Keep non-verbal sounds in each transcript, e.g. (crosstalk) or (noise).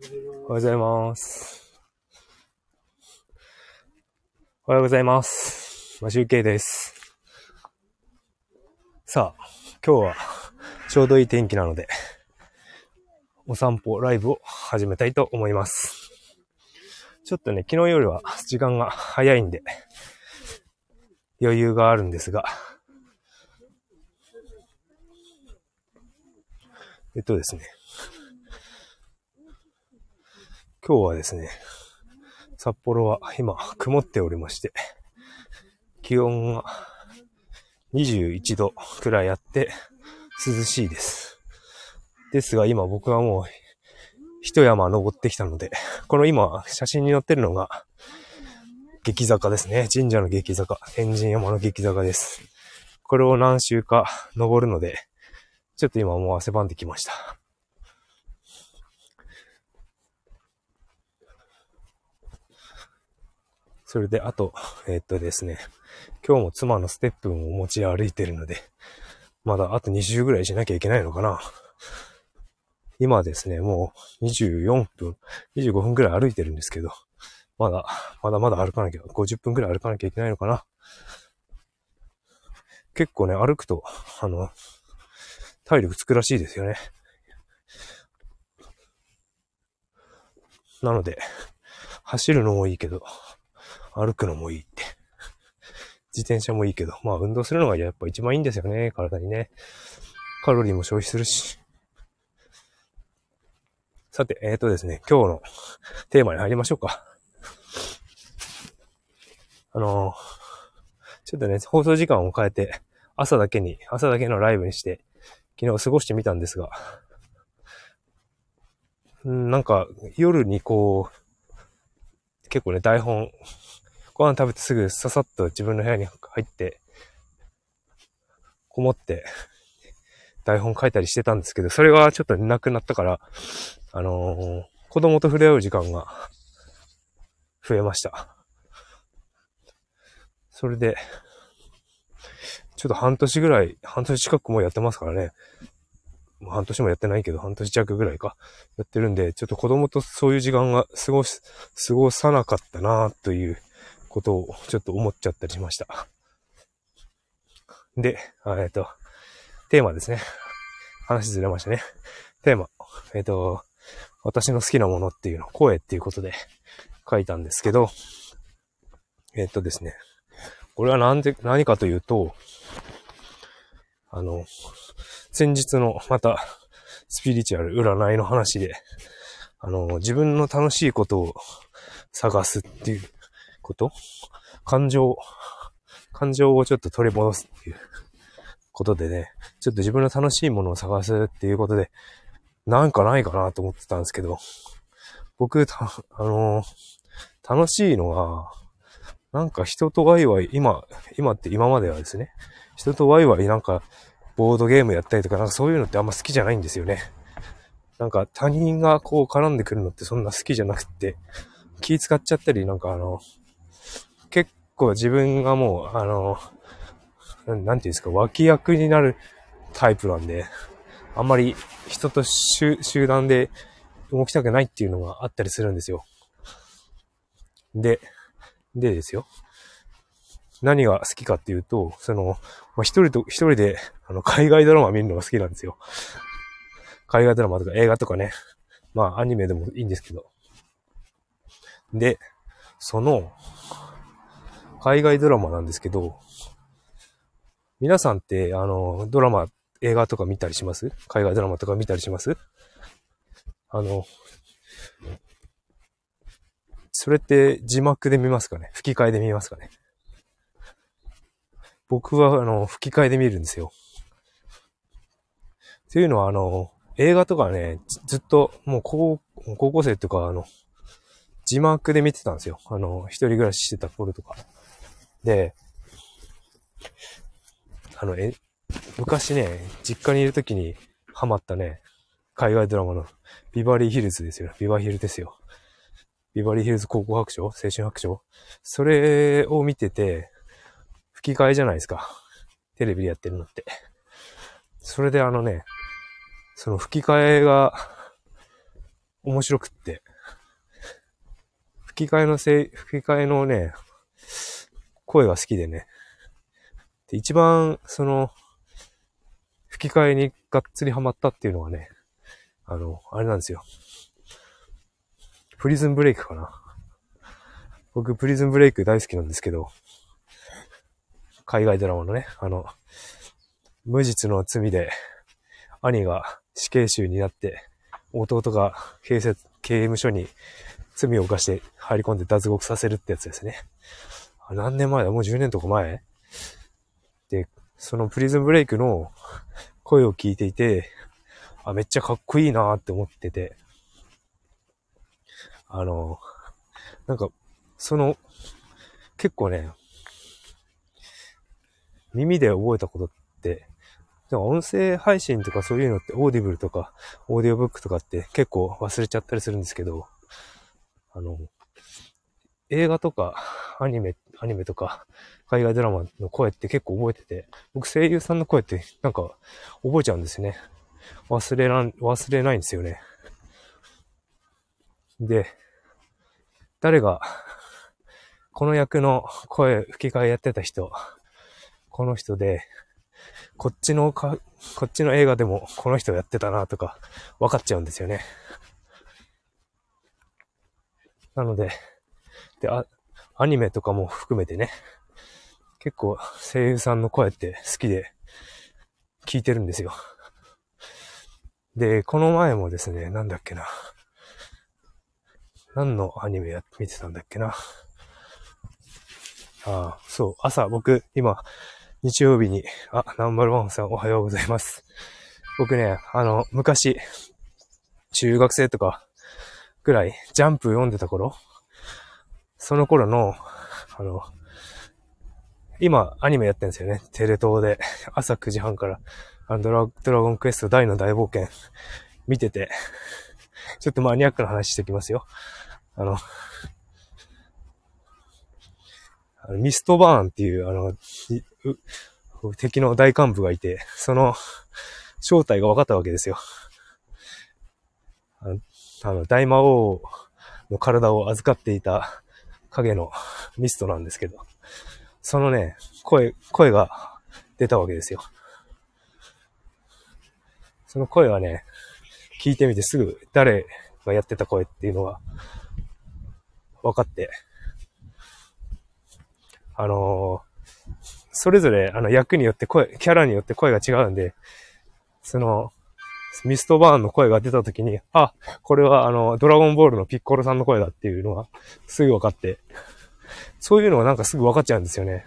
おはようございます。おはようございます。マシュウケイです。さあ、今日はちょうどいい天気なので、お散歩ライブを始めたいと思います。ちょっとね、昨日よりは時間が早いんで、余裕があるんですが、えっとですね、今日はですね、札幌は今曇っておりまして、気温が21度くらいあって涼しいです。ですが今僕はもう一山登ってきたので、この今写真に載ってるのが激坂ですね。神社の激坂、天神山の激坂です。これを何周か登るので、ちょっと今もう汗ばんできました。それで、あと、(laughs) えーっとですね、今日も妻のステップを持ち歩いてるので、まだあと2周ぐらいしなきゃいけないのかな。今ですね、もう24分、25分ぐらい歩いてるんですけど、まだ、まだまだ歩かなきゃ、50分ぐらい歩かなきゃいけないのかな。結構ね、歩くと、あの、体力つくらしいですよね。なので、走るのもいいけど、歩くのもいいって。(laughs) 自転車もいいけど、まあ運動するのがやっぱ一番いいんですよね、体にね。カロリーも消費するし。さて、えっ、ー、とですね、今日のテーマに入りましょうか。あのー、ちょっとね、放送時間を変えて、朝だけに、朝だけのライブにして、昨日過ごしてみたんですが、んなんか夜にこう、結構ね、台本、ご飯食べてすぐささっと自分の部屋に入って、こもって、台本書いたりしてたんですけど、それがちょっとなくなったから、あのー、子供と触れ合う時間が増えました。それで、ちょっと半年ぐらい、半年近くもやってますからね。半年もやってないけど、半年弱ぐらいか、やってるんで、ちょっと子供とそういう時間が過ごし、過ごさなかったなということをちょっと思っちゃったりしました。で、えっと、テーマですね。話ずれましたね。テーマ。えっと、私の好きなものっていうの、声っていうことで書いたんですけど、えっとですね。これはなんで、何かというと、あの、先日のまたスピリチュアル占いの話で、あの、自分の楽しいことを探すっていうこと？感情、感情をちょっと取り戻すっていうことでね、ちょっと自分の楽しいものを探すっていうことで、なんかないかなと思ってたんですけど、僕、た、あの楽しいのは、なんか人とワイワイ、今、今って今まではですね、人とワイワイなんか、ボードゲームやったりとか、なんかそういうのってあんま好きじゃないんですよね。なんか他人がこう絡んでくるのってそんな好きじゃなくって、気使っちゃったり、なんかあの、構自分がもう、あの、なんていうんですか、脇役になるタイプなんで、あんまり人と集団で動きたくないっていうのがあったりするんですよ。で、でですよ。何が好きかっていうと、その、まあ、一人と、一人で、あの、海外ドラマ見るのが好きなんですよ。海外ドラマとか映画とかね。まあ、アニメでもいいんですけど。で、その、海外ドラマなんですけど、皆さんって、あの、ドラマ、映画とか見たりします？海外ドラマとか見たりします？あの、それって字幕で見ますかね？吹き替えで見ますかね？僕は、あの、吹き替えで見るんですよ。っていうのは、あの、映画とかね、ずっと、もう高、高校生とか、あの、字幕で見てたんですよ。あの、一人暮らししてた頃とか。で、あの、え、昔ね、実家にいる時にハマったね、海外ドラマのビバリーヒルズですよ。ビバーヒルですよ。ビバリーヒルズ高校白書？青春白書？それを見てて、吹き替えじゃないですか。テレビでやってるのって。それであのね、その吹き替えが面白くって、吹き替えのせい、吹き替えのね、声が好きでね。で、一番、その、吹き替えにがっつりハマったっていうのはね、あの、あれなんですよ。プリズンブレイクかな。僕、プリズンブレイク大好きなんですけど、海外ドラマのね、あの、無実の罪で、兄が死刑囚になって、弟が警察、刑務所に罪を犯して入り込んで脱獄させるってやつですね。何年前だ？もう10年とか前？で、そのプリズンブレイクの声を聞いていて、あ、めっちゃかっこいいなって思ってて、あの、なんか、その、結構ね、耳で覚えたことって、でも音声配信とかそういうのって Audible とかオーディオブックとかって結構忘れちゃったりするんですけど、あの、映画とかアニメ、アニメとか海外ドラマの声って結構覚えてて、僕声優さんの声ってなんか覚えちゃうんですよね。忘れらん、忘れないんですよね。で、誰が、この役の声吹き替えやってた人、この人で、こっちのか、こっちの映画でもこの人やってたなとか分かっちゃうんですよね。なので、で、あ、アニメとかも含めてね、結構声優さんの声って好きで聞いてるんですよ。で、この前もですね、なんだっけな。何のアニメや、見てたんだっけな。ああ、そう、朝僕、今、日曜日に、あ、ナンバーワンさんおはようございます。僕ね、あの、昔、中学生とかぐらい、ジャンプ読んでた頃、その頃の、あの、今、アニメやってんですよね。テレ東で、朝9時半から、あのドラ、ドラゴンクエスト大の大冒険、見てて、ちょっとマニアックな話してきますよ。あの、あのミストバーンっていう、あの、敵の大幹部がいて、その正体が分かったわけですよ。あの、あの大魔王の体を預かっていた影のミストなんですけど、そのね、声、声が出たわけですよ。その声はね、聞いてみてすぐ誰がやってた声っていうのが分かって、あのー、それぞれ、あの、役によって声、キャラによって声が違うんで、その、ミストバーンの声が出た時に、あ、これはあの、ドラゴンボールのピッコロさんの声だっていうのがすぐ分かって、そういうのがなんかすぐ分かっちゃうんですよね。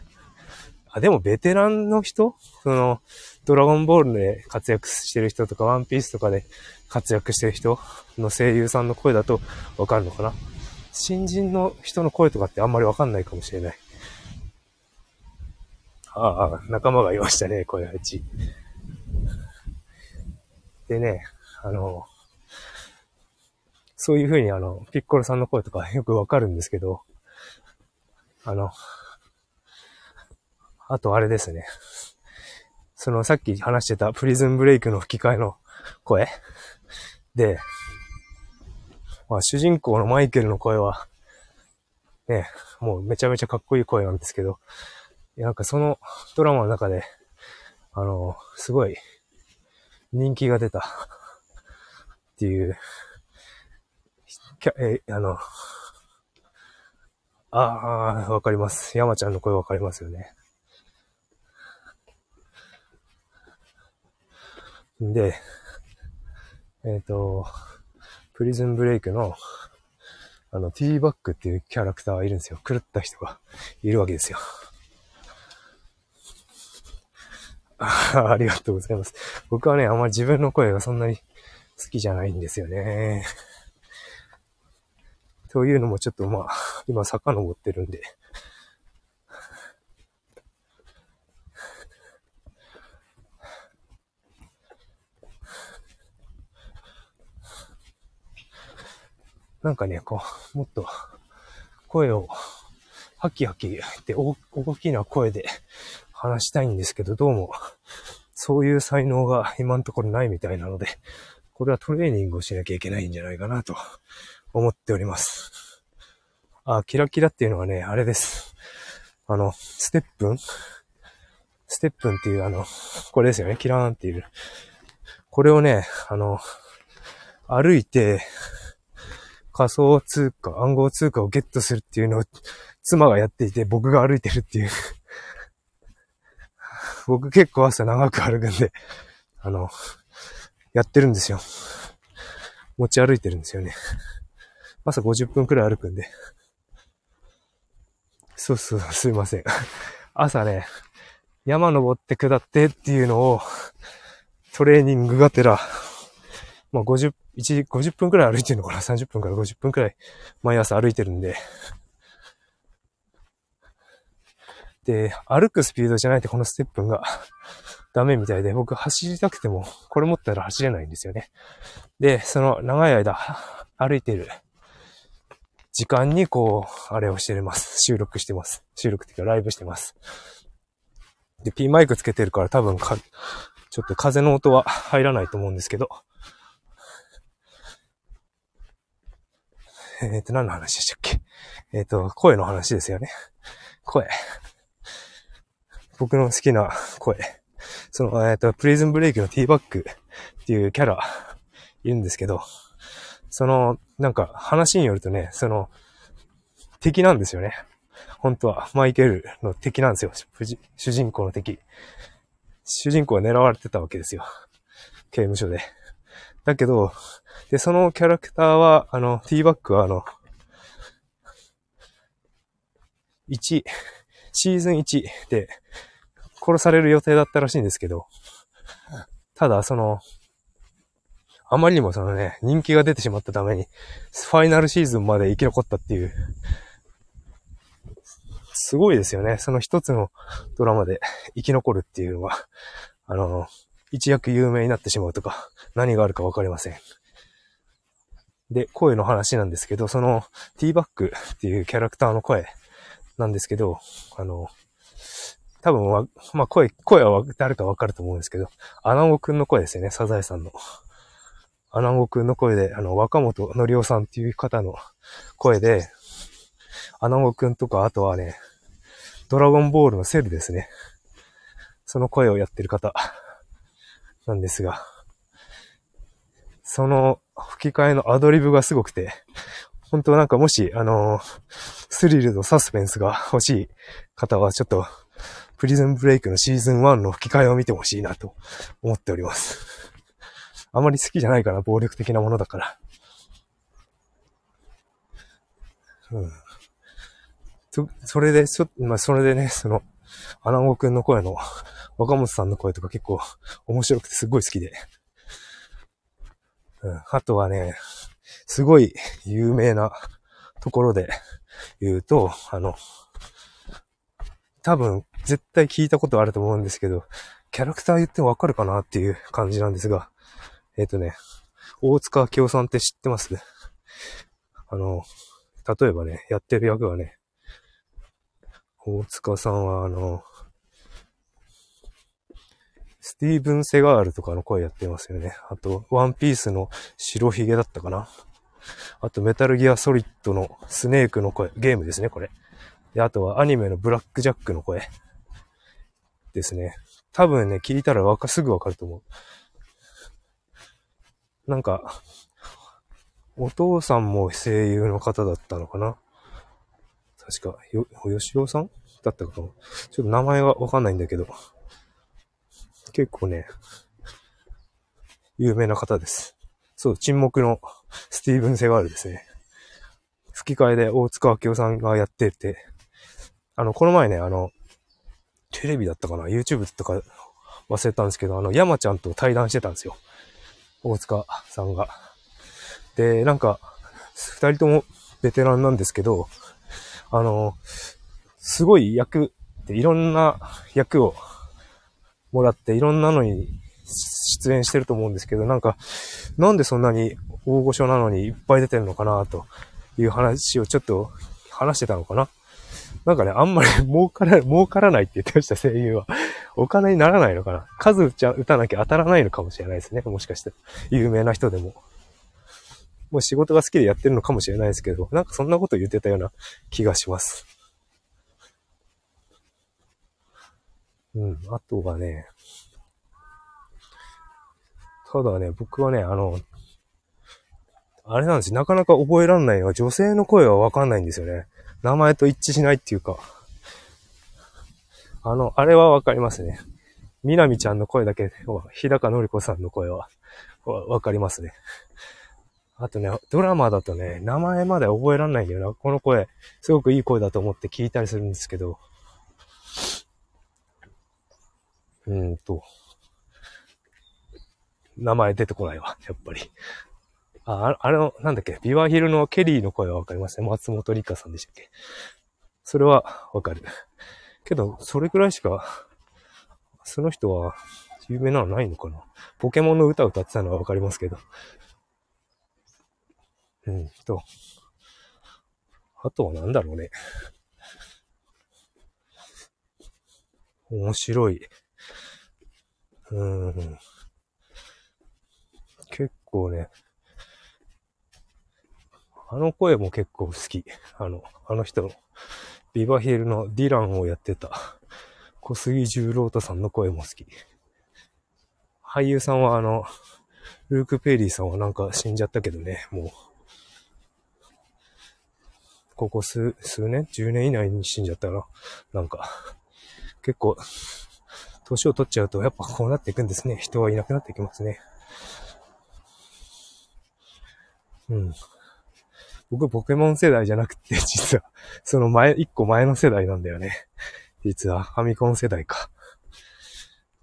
あ、でもベテランの人？その、ドラゴンボールで活躍してる人とか、ワンピースとかで活躍してる人の声優さんの声だと分かるのかな？新人の人の声とかってあんまり分かんないかもしれない。ああ、仲間がいましたね、声配置。でね、あの、そういう風にあの、ピッコロさんの声とか (laughs) よくわかるんですけど、あの、あとあれですね。そのさっき話してたプリズンブレイクの吹き替えの声で、まあ主人公のマイケルの声は、ね、もうめちゃめちゃかっこいい声なんですけど、なんかそのドラマの中で、あの、すごい人気が出たっていう、え、あの、ああ、わかります。山ちゃんの声わかりますよね。で、えっ、ー、と、プリズンブレイクの、あの、ティーバックっていうキャラクターがいるんですよ。狂った人がいるわけですよ。(laughs) ありがとうございます。僕はね、あんまり自分の声がそんなに好きじゃないんですよね。というのもちょっとまあ、今遡ってるんで。なんかね、こう、もっと声をハキハキって大きな声で話したいんですけど、どうも、(laughs) そういう才能が今のところないみたいなので、これはトレーニングをしなきゃいけないんじゃないかなと思っております。あ、キラキラっていうのはね、あれです。あの、ステップン？ステップンっていうあの、これですよね。キラーンっていう。これをね、あの、歩いて、仮想通貨、暗号通貨をゲットするっていうのを妻がやっていて、僕が歩いてるっていう僕結構朝長く歩くんで、(laughs) あの、やってるんですよ。持ち歩いてるんですよね。朝50分くらい歩くんで。そうそう、すいません。(laughs) 朝ね、山登って下ってっていうのを、トレーニングがてら、まあ50、1時、50分くらい歩いてるのかな ?30 分から50分くらい毎朝歩いてるんで。で、歩くスピードじゃないとこのステップが (laughs) ダメみたいで、僕走りたくても、これ持ったら走れないんですよね。で、その長い間歩いてる時間にこう、あれをしてます。収録してます。収録っていうかライブしてます。で、P マイクつけてるから多分か、ちょっと風の音は入らないと思うんですけど。えっ、ー、と、何の話でしたっけ？えっ、ー、と、声の話ですよね。声。僕の好きな声。その、えっ、ー、と、プリズンブレイクのティーバックっていうキャラいるんですけど、その、なんか話によるとね、その、敵なんですよね。本当は、マイケルの敵なんですよ。主人公の敵。主人公は狙われてたわけですよ。刑務所で。だけど、で、そのキャラクターは、あの、ティーバックはあの、1、シーズン1で殺される予定だったらしいんですけど、ただ、その、あまりにもそのね、人気が出てしまったために、ファイナルシーズンまで生き残ったっていうすごいですよね。その一つのドラマで生き残るっていうのは、あの、一躍有名になってしまうとか、何があるかわかりません。で、声の話なんですけど、その、ティーバックっていうキャラクターの声なんですけど、あの、多分は、まあ、声、声は誰かわかると思うんですけど、アナゴくんの声ですよね、サザエさんの。アナゴくんの声で、あの、若本のりおさんっていう方の声で、アナゴくんとか、あとはね、ドラゴンボールのセルですね。その声をやってる方なんですが、その吹き替えのアドリブがすごくて、本当なんかもし、あのスリルとサスペンスが欲しい方はちょっと、プリズンブレイクのシーズン1の吹き替えを見てほしいなと思っております。あまり好きじゃないかな、暴力的なものだから。うん。そ、それで、ちょ、まあ、それでね、その、アナゴくんの声の、若本さんの声とか結構面白くてすごい好きで。うん。あとはね、すごい有名なところで言うと、あの、多分絶対聞いたことあると思うんですけど、キャラクター言ってもわかるかなっていう感じなんですが、えっ、ー、とね、大塚明夫さんって知ってますあの、例えばね、やってる役はね、大塚さんは、あの、スティーブン・セガールとかの声やってますよね。あと、ワンピースの白ひげだったかな。あと、メタルギアソリッドのスネークの声、ゲームですね、これ。で、あとはアニメのブラックジャックの声ですね。多分ね、聞いたらわか、すぐわかると思う。なんか、お父さんも声優の方だったのかな？確か、よ、吉尾さん？だったかも。ちょっと名前がわかんないんだけど、結構ね、有名な方です。そう、沈黙のスティーブン・セガールですね。吹き替えで大塚明夫さんがやってて、あの、この前ね、あの、テレビだったかな ?YouTube とか忘れたんですけど、あの、山ちゃんと対談してたんですよ。大塚さんが。で、なんか、二人ともベテランなんですけど、あの、すごい役っていろんな役をもらっていろんなのに出演してると思うんですけど、なんか、なんでそんなに大御所なのにいっぱい出てるのかなという話をちょっと話してたのかななんかね、あんまり (laughs) 儲から、儲からないって言ってました、声優は。(laughs) お金にならないのかな数打ちゃ打たなきゃ当たらないのかもしれないですね。もしかして。有名な人でも。もう仕事が好きでやってるのかもしれないですけど、なんかそんなこと言ってたような気がします。うん。あとはね、ただね、僕はね、あの、あれなんですなかなか覚えらんないのは女性の声はわかんないんですよね。名前と一致しないっていうか。あの、あれはわかりますね。みなみちゃんの声だけ、日高のり子さんの声はわかりますね。あとね、ドラマだとね、名前まで覚えらんないんだよな。この声、すごくいい声だと思って聞いたりするんですけど。うんと、名前出てこないわ、やっぱり。あ、あれの、なんだっけ、ビワヒルのケリーの声はわかりますね。松本里香さんでしたっけ？それはわかる。けど、それくらいしか、その人は有名なのないのかな？ポケモンの歌を歌ってたのはわかりますけど。うんと。あとは何だろうね。面白い。うん。結構ね、あの声も結構好き。(laughs) あの、あの人の、ビバヒールのディランをやってた、小杉十郎太さんの声も好き。俳優さんはあの、ルーク・ペリーさんはなんか死んじゃったけどね、もう。ここ数、数年 ?10 年以内に死んじゃったな。なんか、結構、年を取っちゃうとやっぱこうなっていくんですね。人はいなくなっていきますね。うん。僕、ポケモン世代じゃなくて、(laughs) 実は、その前、一個前の世代なんだよね。実は、ファミコン世代か。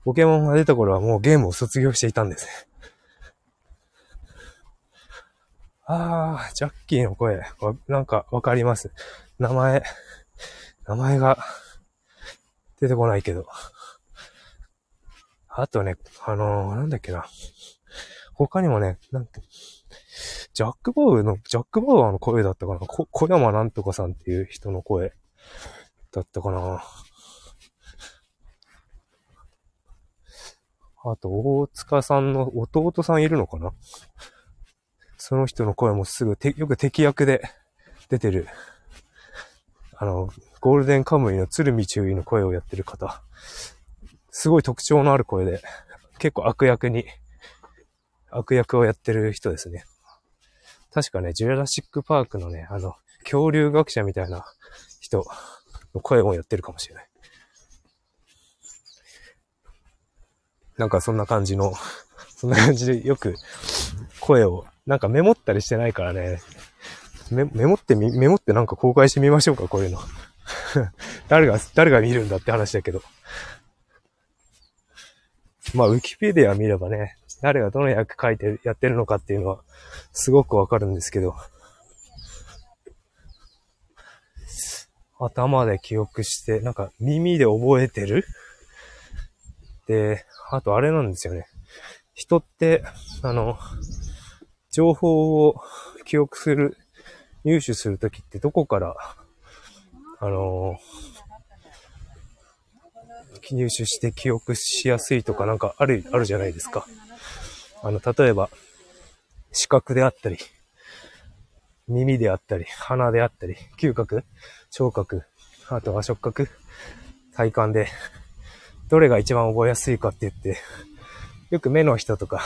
ポケモンが出た頃はもうゲームを卒業していたんですね。あー、ジャッキーの声、なんかわかります。名前、名前が出てこないけど。あとね、あのー、なんだっけな。他にもね、なんて、ジャック・バウの、ジャック・バウアーの声だったかなこ小山なんとかさんっていう人の声だったかなあと、大塚さんの弟さんいるのかなその人の声もすぐて、よく敵役で出てる。あの、ゴールデンカムイの鶴見注意の声をやってる方。すごい特徴のある声で、結構悪役に、悪役をやってる人ですね。確かね、ジュラシックパークのね、あの、恐竜学者みたいな人の声もやってるかもしれない。なんかそんな感じの、そんな感じでよく声を、なんかメモったりしてないからね、メメモってみ、メモってなんか公開してみましょうか、こういうの。(laughs) 誰が、誰が見るんだって話だけど。まあ、ウィキペディア見ればね、誰がどの役書いてやってるのかっていうのは、すごくわかるんですけど、頭で記憶して、なんか耳で覚えてる？で、あとあれなんですよね。人って、あの、情報を記憶する、入手するときってどこから、あの、入手して記憶しやすいとかなんかある、あるじゃないですか。あの、例えば、視覚であったり、耳であったり、鼻であったり、嗅覚、聴覚、あとは触覚、体感で、どれが一番覚えやすいかって言って、よく目の人とか、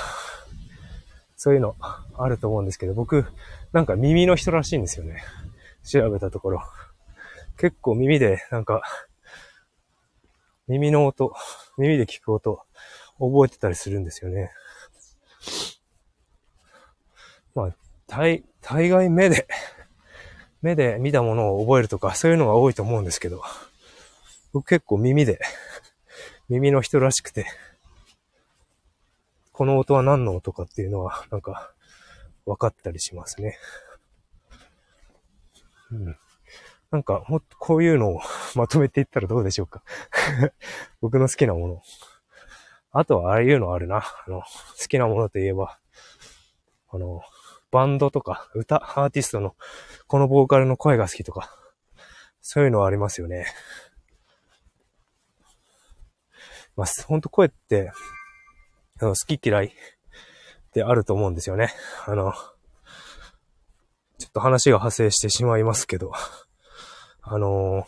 そういうのあると思うんですけど、僕、なんか耳の人らしいんですよね。調べたところ。結構耳で、なんか、耳の音、耳で聞く音、覚えてたりするんですよね。まあ、大、大概目で、(laughs) 目で見たものを覚えるとか、そういうのが多いと思うんですけど、僕結構耳で、(laughs) 耳の人らしくて、この音は何の音かっていうのは、なんか、分かったりしますね。うん。なんか、もっとこういうのを (laughs) まとめていったらどうでしょうか僕の好きなもの。あとはああいうのあるな。あの、好きなものといえば、あの、バンドとか、歌、アーティストの、このボーカルの声が好きとか、そういうのはありますよね。まあ、ほんと声って、あの好き嫌いであると思うんですよね。あの、ちょっと話が派生してしまいますけど、あの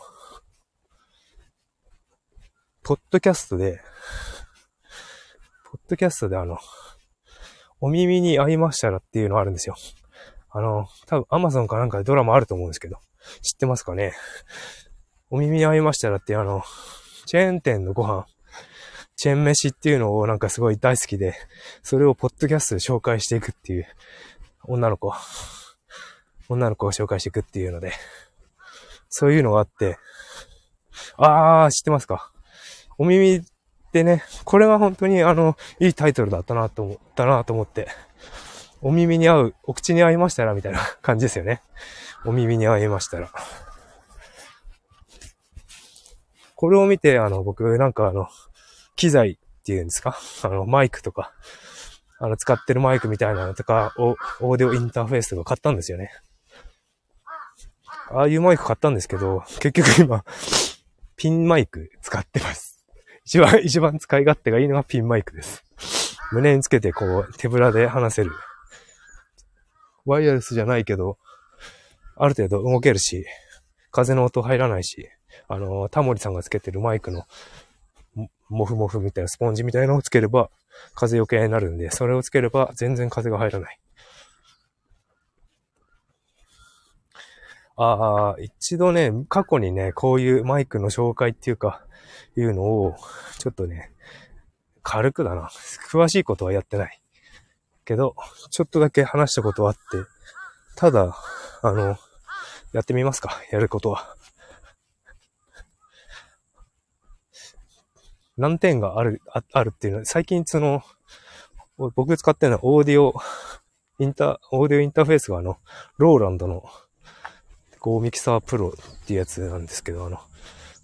ポッドキャストで、ポッドキャストであの、お耳に合いましたらっていうのあるんですよ。あの、多分アマゾンかなんかでドラマあると思うんですけど、知ってますかね？お耳に合いましたらってあの、チェーン店のご飯、チェーン飯っていうのをなんかすごい大好きで、それをポッドキャストで紹介していくっていう女の子、女の子を紹介していくっていうので、そういうのがあって、あー、知ってますか？お耳ってね、これは本当にあの、いいタイトルだったなと思ったなと思って、お耳に合う、お口に合いましたらみたいな (laughs) 感じですよね。お耳に合いましたら。これを見て、あの、僕、なんかあの、機材っていうんですか？あの、マイクとか、あの、使ってるマイクみたいなのとか、オーディオインターフェースとか買ったんですよね。ああいうマイク買ったんですけど、結局今、ピンマイク使ってます。一番、一番使い勝手がいいのがピンマイクです。胸につけてこう、手ぶらで話せる。ワイヤレスじゃないけど、ある程度動けるし、風の音入らないし、あの、タモリさんがつけてるマイクの、モフモフみたいなスポンジみたいなのをつければ、風よけになるんで、それをつければ全然風が入らない。ああ、一度ね、過去にね、こういうマイクの紹介っていうか、いうのを、ちょっとね、軽くだな。詳しいことはやってない。けど、ちょっとだけ話したことはあって、ただ、あの、やってみますか。やることは。難点がある、ああるっていうのは、最近その、僕使ってるのはオーディオ、インター、オーディオインターフェースがあの、 Roland の、 GO:MIXER PRO っていうやつなんですけど、あの、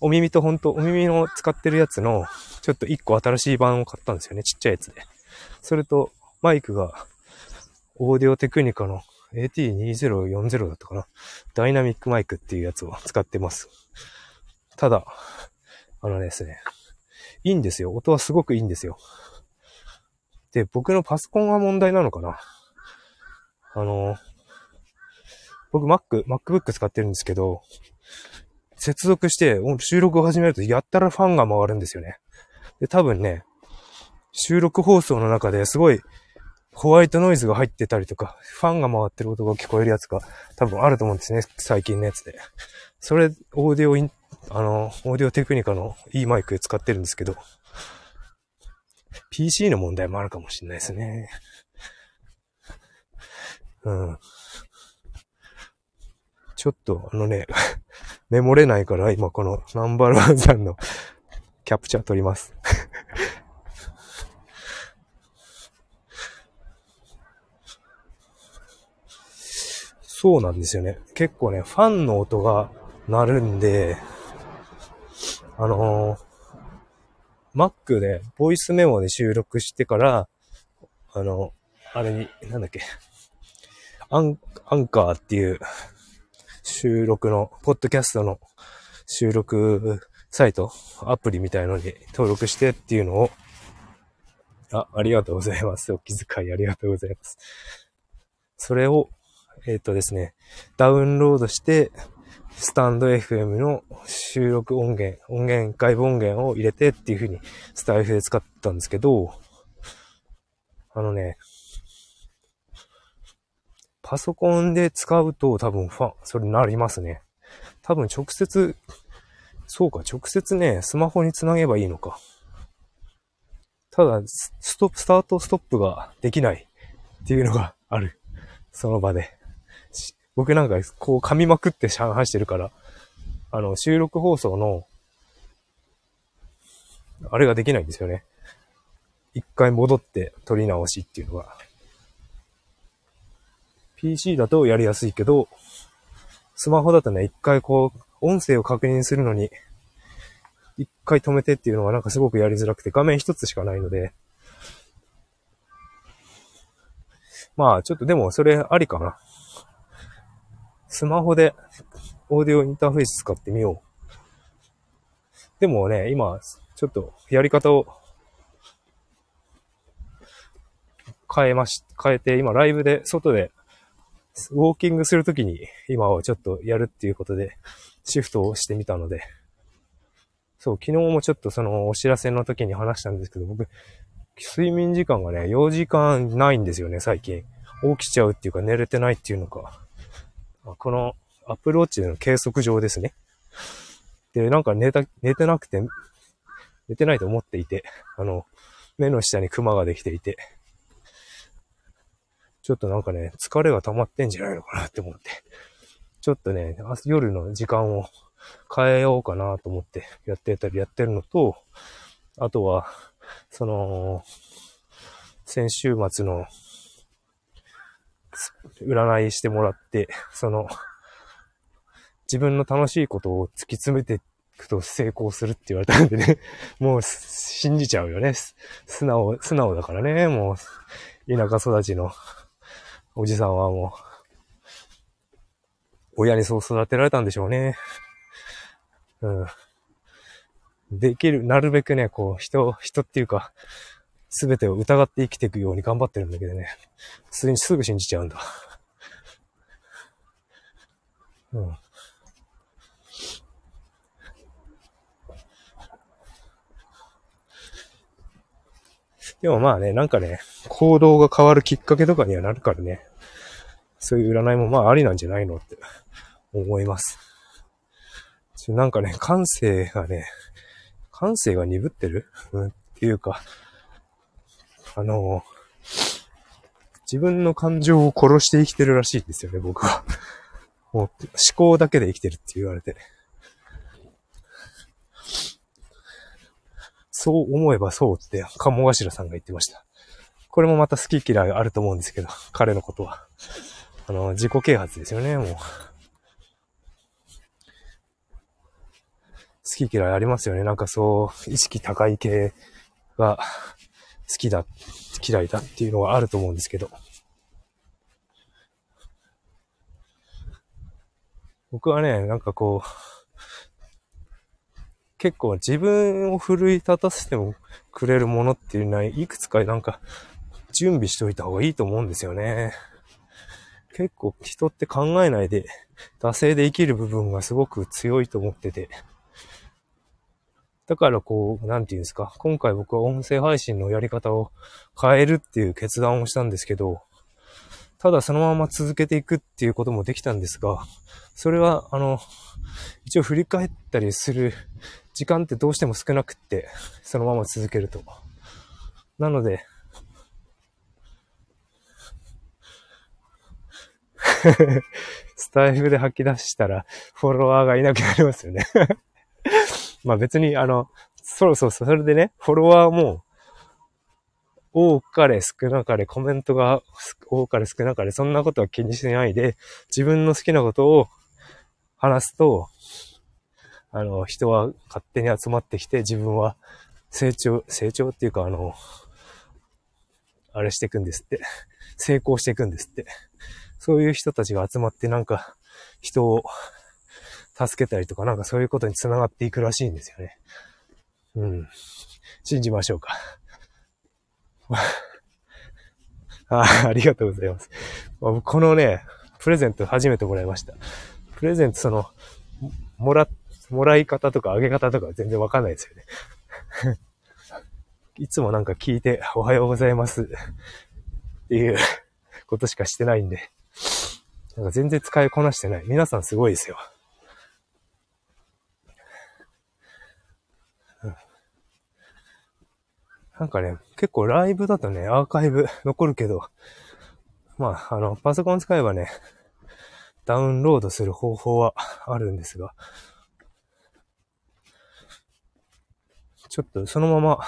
お耳とほんと、お耳の使ってるやつの、ちょっと一個新しい版を買ったんですよね。ちっちゃいやつで。それと、マイクが、オーディオテクニカの AT2040 だったかな。ダイナミックマイクっていうやつを使ってます。ただ、あのですね、いいんですよ。音はすごくいいんですよ。で、僕のパソコンが問題なのかなあの、僕 Mac、MacBook 使ってるんですけど、接続して収録を始めるとやったらファンが回るんですよね。で、多分ね、収録放送の中ですごいホワイトノイズが入ってたりとか、ファンが回ってる音が聞こえるやつが多分あると思うんですね。最近のやつで。それ、オーディオイン、あの、オーディオテクニカのいいマイク使ってるんですけど、PC の問題もあるかもしれないですね。うん。ちょっと、あのね、(laughs) メモれないから今このナンバーワンさんのキャプチャー撮ります。(laughs) そうなんですよね。結構ね、ファンの音が鳴るんで、あのー、Mac でボイスメモで収録してから、あの、あれに、なんだっけ、アン、アンカーっていう収録の、ポッドキャストの収録サイト、アプリみたいのに登録してっていうのを、あ、ありがとうございます。お気遣いありがとうございます。それをえっ、ー、とですね、ダウンロードして、スタンド FM の収録音源、音源、外部音源を入れてっていう風にスタイフで使ったんですけど、あのね、パソコンで使うと多分ファン、それなりますね。多分直接、そうか、直接ね、スマホにつなげばいいのか。ただ、ストップ、スタートストップができないっていうのがある。その場で。僕なんかこう噛みまくって上海してるから、あの、収録放送の、あれができないんですよね。一回戻って撮り直しっていうのが。PC だとやりやすいけど、スマホだとね、一回こう、音声を確認するのに、一回止めてっていうのがなんかすごくやりづらくて、画面一つしかないので、まあ、ちょっとでもそれありかな。スマホでオーディオインターフェース使ってみよう。でもね、今、ちょっとやり方を変えまし、変えて、今ライブで外でウォーキングするときに今はちょっとやるっていうことでシフトをしてみたので、そう、昨日もちょっとそのお知らせの時に話したんですけど、僕、睡眠時間がね、4時間ないんですよね、最近。起きちゃうっていうか寝れてないっていうのか。このアプルウォッチでの計測上ですね。で、なんか寝た、寝てなくて、寝てないと思っていて、あの、目の下にクマができていて、ちょっとなんかね、疲れが溜まってんじゃないのかなって思って、ちょっとね、夜の時間を変えようかなと思ってやってたりやってるのと、あとは、その、先週末の占いしてもらって、その、自分の楽しいことを突き詰めていくと成功するって言われたんでね、(laughs) もう信じちゃうよね。素直、素直だからね、もう、田舎育ちの。おじさんはもう、親にそう育てられたんでしょうね。うん。できる、なるべくね、こう、人、人っていうか、すべてを疑って生きていくように頑張ってるんだけどね、すすぐ信じちゃうんだ。うん。でもまあね、なんかね、行動が変わるきっかけとかにはなるからね、そういう占いもまあありなんじゃないのって思います。なんかね、感性がね、感性が鈍ってる、っていうか、あの、自分の感情を殺して生きてるらしいんですよね、僕は。(laughs) もう思考だけで生きてるって言われて。そう思えばそうって、鴨頭さんが言ってました。これもまた好き嫌いあると思うんですけど、彼のことは。あの、自己啓発ですよね、もう。(laughs) 好き嫌いありますよね。なんかそう、意識高い系が好きだ、嫌いだっていうのがあると思うんですけど。僕はね、なんかこう、結構自分を奮い立たせてもくれるものっていうのはいくつかなんか準備しといた方がいいと思うんですよね。結構人って考えないで、(laughs) 惰性で生きる部分がすごく強いと思ってて。だからこう、なんていうんですか。今回僕は音声配信のやり方を変えるっていう決断をしたんですけど、ただそのまま続けていくっていうこともできたんですが、それは、あの、一応振り返ったりする時間ってどうしても少なくって、そのまま続けると。なので、(laughs) スタイフで吐き出したらフォロワーがいなくなりますよね (laughs) まあ別にあの、そうそうそう、それでね、フォロワーも多かれ少なかれ、コメントが多かれ少なかれ、そんなことは気にしないで、自分の好きなことを話すと、あの、人は勝手に集まってきて、自分は成長、成長っていうか、あの、あれしていくんですって。成功していくんですって。そういう人たちが集まってなんか、人を (laughs) 助けたりとか、なんかそういうことに繋がっていくらしいんですよね。うん。信じましょうか。(laughs) あありがとうございます。このね、プレゼント初めてもらいました。プレゼントその、もらもらい方とかあげ方とか全然わかんないですよね。(laughs) いつもなんか聞いて、おはようございますっていうことしかしてないんで、なんか全然使いこなしてない。皆さんすごいですよ。なんかね、結構ライブだとね、アーカイブ残るけど、まあ、あの、パソコン使えばね、ダウンロードする方法はあるんですが、ちょっとそのまま、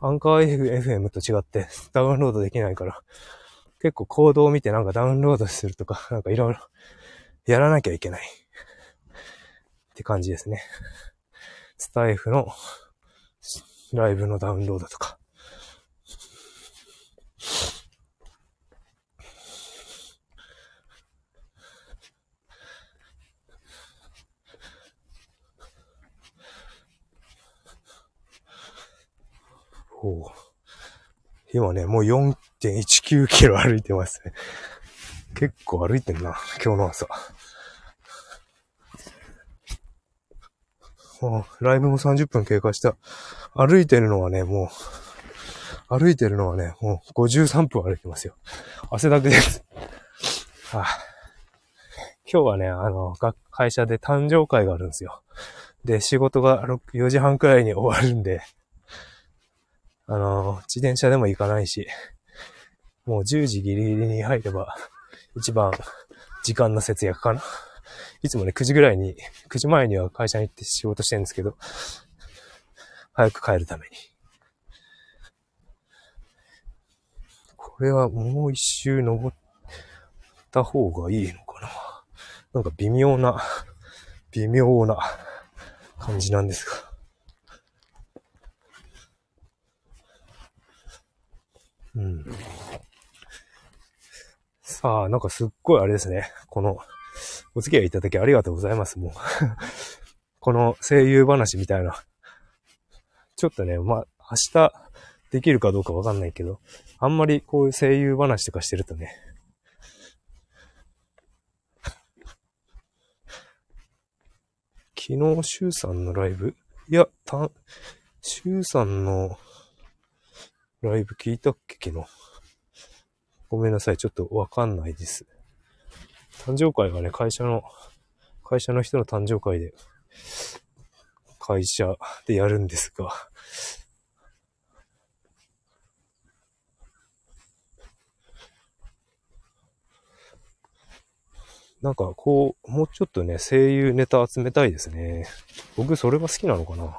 アンカー FM と違ってダウンロードできないから、結構コードを見てなんかダウンロードするとか、(laughs) なんかいろいろやらなきゃいけない。(laughs) って感じですね。スタイフのライブのダウンロードとか。ほう。今ね、もう4 4.19キロ歩いてますね。結構歩いてんな、今日の朝。もう、ライブも30分経過した。歩いてるのはね、もう、歩いてるのはね、もう53分歩いてますよ。汗だくです。はあ、今日はね、あの、会社で誕生会があるんですよ。で、仕事が4時半くらいに終わるんで、あの、自転車でも行かないし、もう10時ギリギリに入れば、一番時間の節約かな。いつもね、9時ぐらいに、9時前には会社に行って仕事してるんですけど、早く帰るために。これはもう一周登った方がいいのかな。なんか微妙な、微妙な感じなんですが。さあ、なんかすっごいあれですね。この、お付き合いいただきありがとうございます、もう。(laughs) この声優話みたいな。ちょっとね、まあ、明日できるかどうかわかんないけど、あんまりこういう声優話とかしてるとね、昨日、シュウさんのライブ？いや、た、シュウさんのライブ聞いたっけ昨日。ごめんなさい。ちょっとわかんないです。誕生会がね、会社の、会社の人の誕生会で、会社でやるんですが、なんかこう、もうちょっとね、声優ネタ集めたいですね。僕それが好きなのかな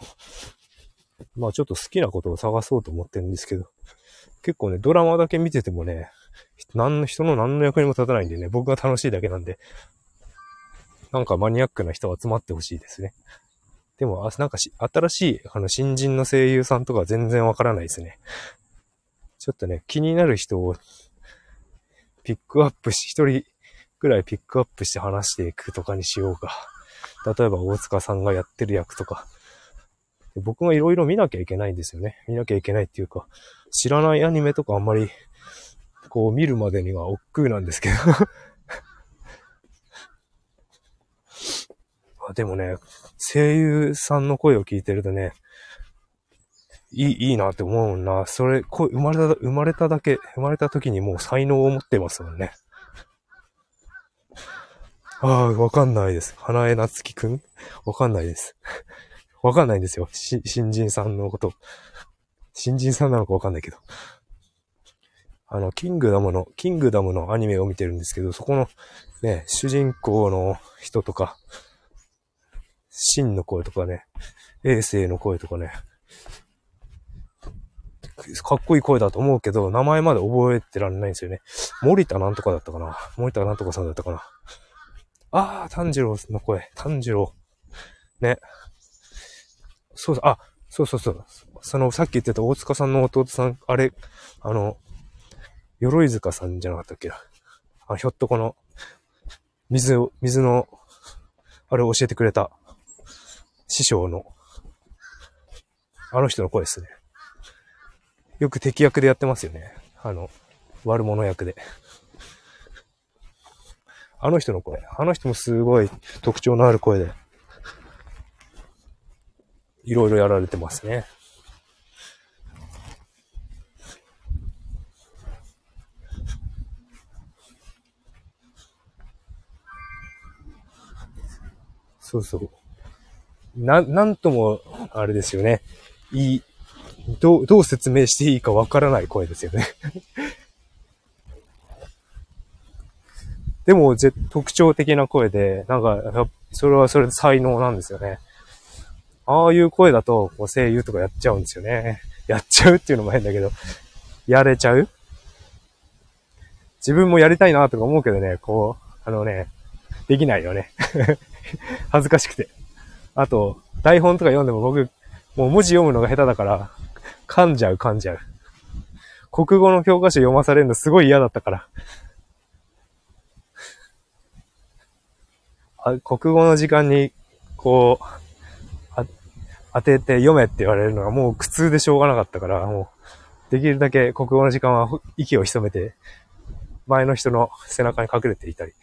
まあちょっと好きなことを探そうと思ってるんですけど、結構ね、ドラマだけ見ててもね、何の人の何の役にも立たないんでね、僕が楽しいだけなんで、なんかマニアックな人集まってほしいですね。でも、あなんかし、新しい、あの、新人の声優さんとか全然わからないですね。ちょっとね、気になる人をピックアップし、一人くらいピックアップして話していくとかにしようか。例えば、大塚さんがやってる役とか、僕がいろいろ見なきゃいけないんですよね。見なきゃいけないっていうか、知らないアニメとかあんまり、こう見るまでには億劫なんですけど (laughs) あ。でもね、声優さんの声を聞いてるとね、いい、いいなって思うな。それ、生まれた、生まれただけ、生まれた時にもう才能を持ってますもんね。ああ、わかんないです。花江夏樹くん？わかんないです。わかんないんですよ。し、新人さんのこと。新人さんなのかわかんないけど。あの、キングダムの、キングダムのアニメを見てるんですけど、そこのね、主人公の人とか、真の声とかね、衛星の声とかね、かっこいい声だと思うけど、名前まで覚えてらんないんですよね。森田なんとかだったかな？森田なんとかさんだったかな？ああ、炭治郎の声。炭治郎。ね。そうそう、あ、そうそうそう。その、さっき言ってた大塚さんの弟さん、あれ、あの、鎧塚さんじゃなかったっけな。あひょっとこの、水を、水の、あれを教えてくれた、師匠の、あの人の声ですね。よく敵役でやってますよね。あの、悪者役で。あの人の声。あの人もすごい特徴のある声で。いろいろやられてますね。そうそう。な、なんとも、あれですよね。いい、どう、どう説明していいかわからない声ですよねでも、特徴的な声で、なんか、それはそれで才能なんですよね。ああいう声だと、こう声優とかやっちゃうんですよね。やっちゃうっていうのも変だけど、やれちゃう？自分もやりたいなとか思うけどね、こう、あのね、できないよね。(laughs) 恥ずかしくて。あと、台本とか読んでも僕、もう文字読むのが下手だから、噛んじゃう噛んじゃう。国語の教科書読まされるのすごい嫌だったから。あ国語の時間に、こう、当てて読めって言われるのがもう苦痛でしょうがなかったから、もう、できるだけ国語の時間は息を潜めて、前の人の背中に隠れていたり。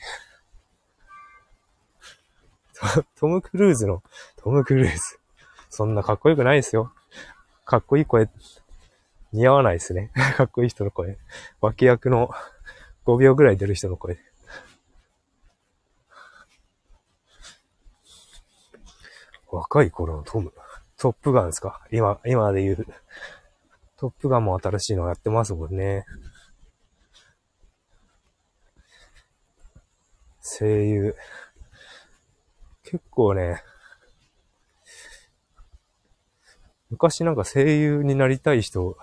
(laughs) トム・クルーズの、トム・クルーズ。そんなかっこよくないですよ。かっこいい声、似合わないですね。(laughs) かっこいい人の声。脇役の5秒ぐらい出る人の声。若い頃のトム。トップガンですか？今、今で言う。トップガンも新しいのやってますもんね。声優。結構ね、昔なんか声優になりたい人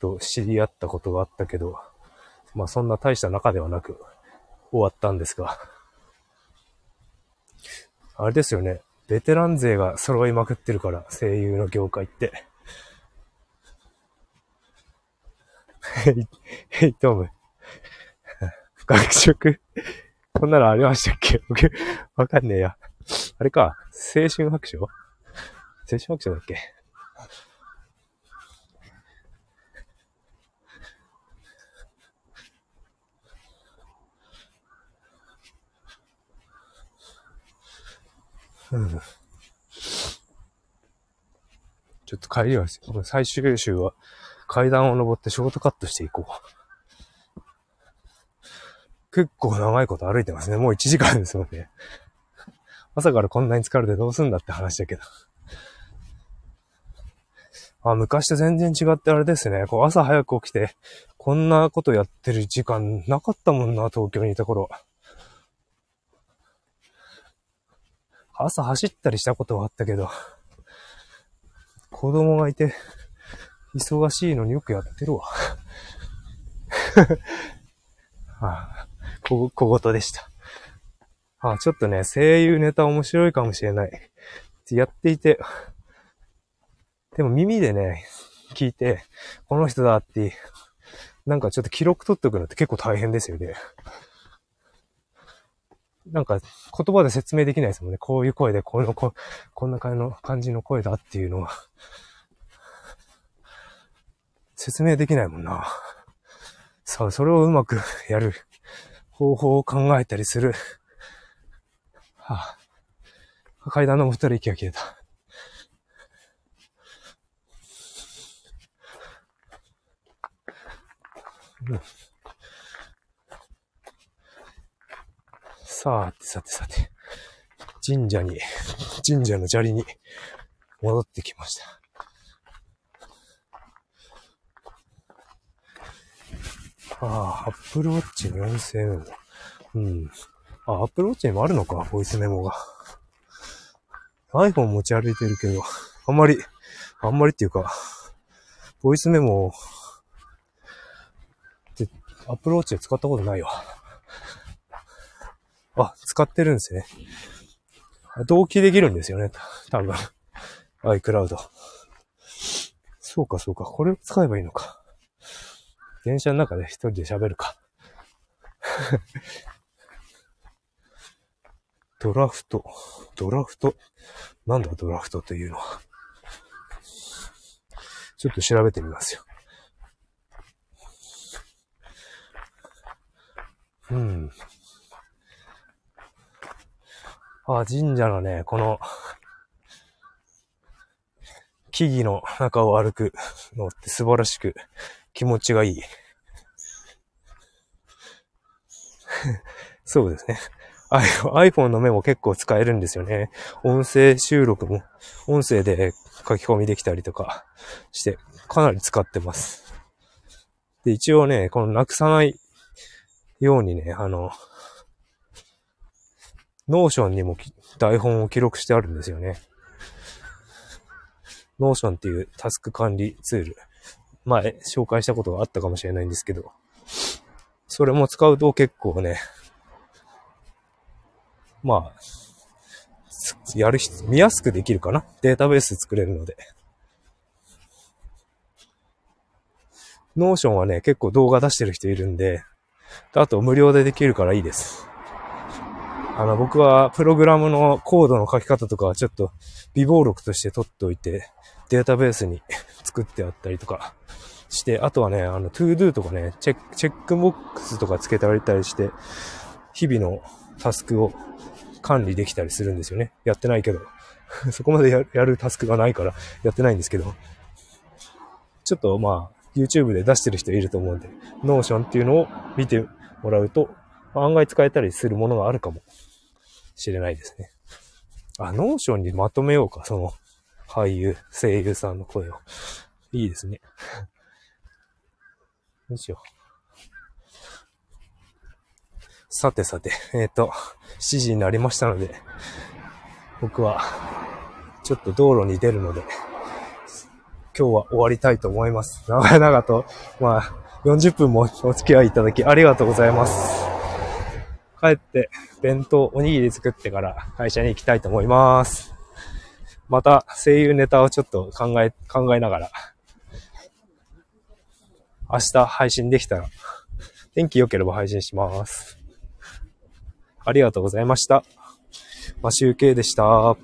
と知り合ったことがあったけど、まあそんな大した中ではなく終わったんですが。あれですよね。ベテラン勢が揃いまくってるから、声優の業界って。(laughs) ヘイ、ヘイトム。(laughs) 学食こんなのありましたっけ、(laughs) わかんねえや。あれか、青春白書？青春白書だっけ？うん。ちょっと帰りは、最終週は階段を登ってショートカットしていこう。結構長いこと歩いてますね。もう1時間ですもんね。(laughs) 朝からこんなに疲れてどうすんだって話だけど。あ、昔と全然違ってあれですね。こう朝早く起きて、こんなことやってる時間なかったもんな、東京にいた頃。朝走ったりしたことはあったけど、子供がいて、忙しいのによくやってるわ。(laughs) はあ小、小言でした。あ、ちょっとね、声優ネタ面白いかもしれない。やっていて、でも耳でね、聞いて、この人だって、なんかちょっと記録取っておくのって結構大変ですよね。なんか言葉で説明できないですもんね。こういう声で、このこ、こんな感じの感じの声だっていうのは。説明できないもんな。さあ、それをうまくやる方法を考えたりする。(laughs) はあ、階段の二人息が消えた。さあ、さてさて、神社に、神社の砂利に戻ってきました。ああ、アップルウォッチの音声メモ。うん。あ、アップルウォッチにもあるのか、ボイスメモが。iPhone 持ち歩いてるけど、あんまり、あんまりっていうか、ボイスメモで、アップルウォッチで使ったことないわ。あ、使ってるんですね。同期できるんですよね。多分。iCloud。そうか、そうか。これを使えばいいのか。電車の中で一人で喋るか。(laughs) ドラフト。ドラフト。なんだドラフトというのは。ちょっと調べてみますよ。うん。あ、神社のね、この、木々の中を歩くのって素晴らしく気持ちがいい。(laughs) そうですね。iPhone のメモ結構使えるんですよね。音声収録も、音声で書き込みできたりとかして、かなり使ってます。で、一応ね、このなくさないようにね、あの、 Notion にも台本を記録してあるんですよね。 Notion っていうタスク管理ツール。前紹介したことがあったかもしれないんですけど、それも使うと結構ね、まあ、やる人、見やすくできるかな？データベース作れるので。 Notion はね、結構動画出してる人いるんで、あと無料でできるからいいです。あの、僕はプログラムのコードの書き方とかはちょっと備忘録として取っておいて、データベースに作ってあったりとかして、あとはね、あの、 to-do とかね、チェック、チェックボックスとかつけてあげたりして、日々のタスクを管理できたりするんですよね。やってないけど。(laughs) そこまでやるタスクがないからやってないんですけど。ちょっとまあ、YouTube で出してる人いると思うんで、Notion っていうのを見てもらうと、案外使えたりするものがあるかもしれないですね。あ、Notion にまとめようか、その、俳優、声優さんの声を。いいですね。どうしよう。さてさて、えっ、ー、と、7時になりましたので、僕は、ちょっと道路に出るので、今日は終わりたいと思います。長々と、まあ、40分もお付き合いいただきありがとうございます。帰って、弁当、おにぎり作ってから会社に行きたいと思います。また、声優ネタをちょっと考え、考えながら、明日配信できたら、天気良ければ配信します。ありがとうございました。マシュウケイでした。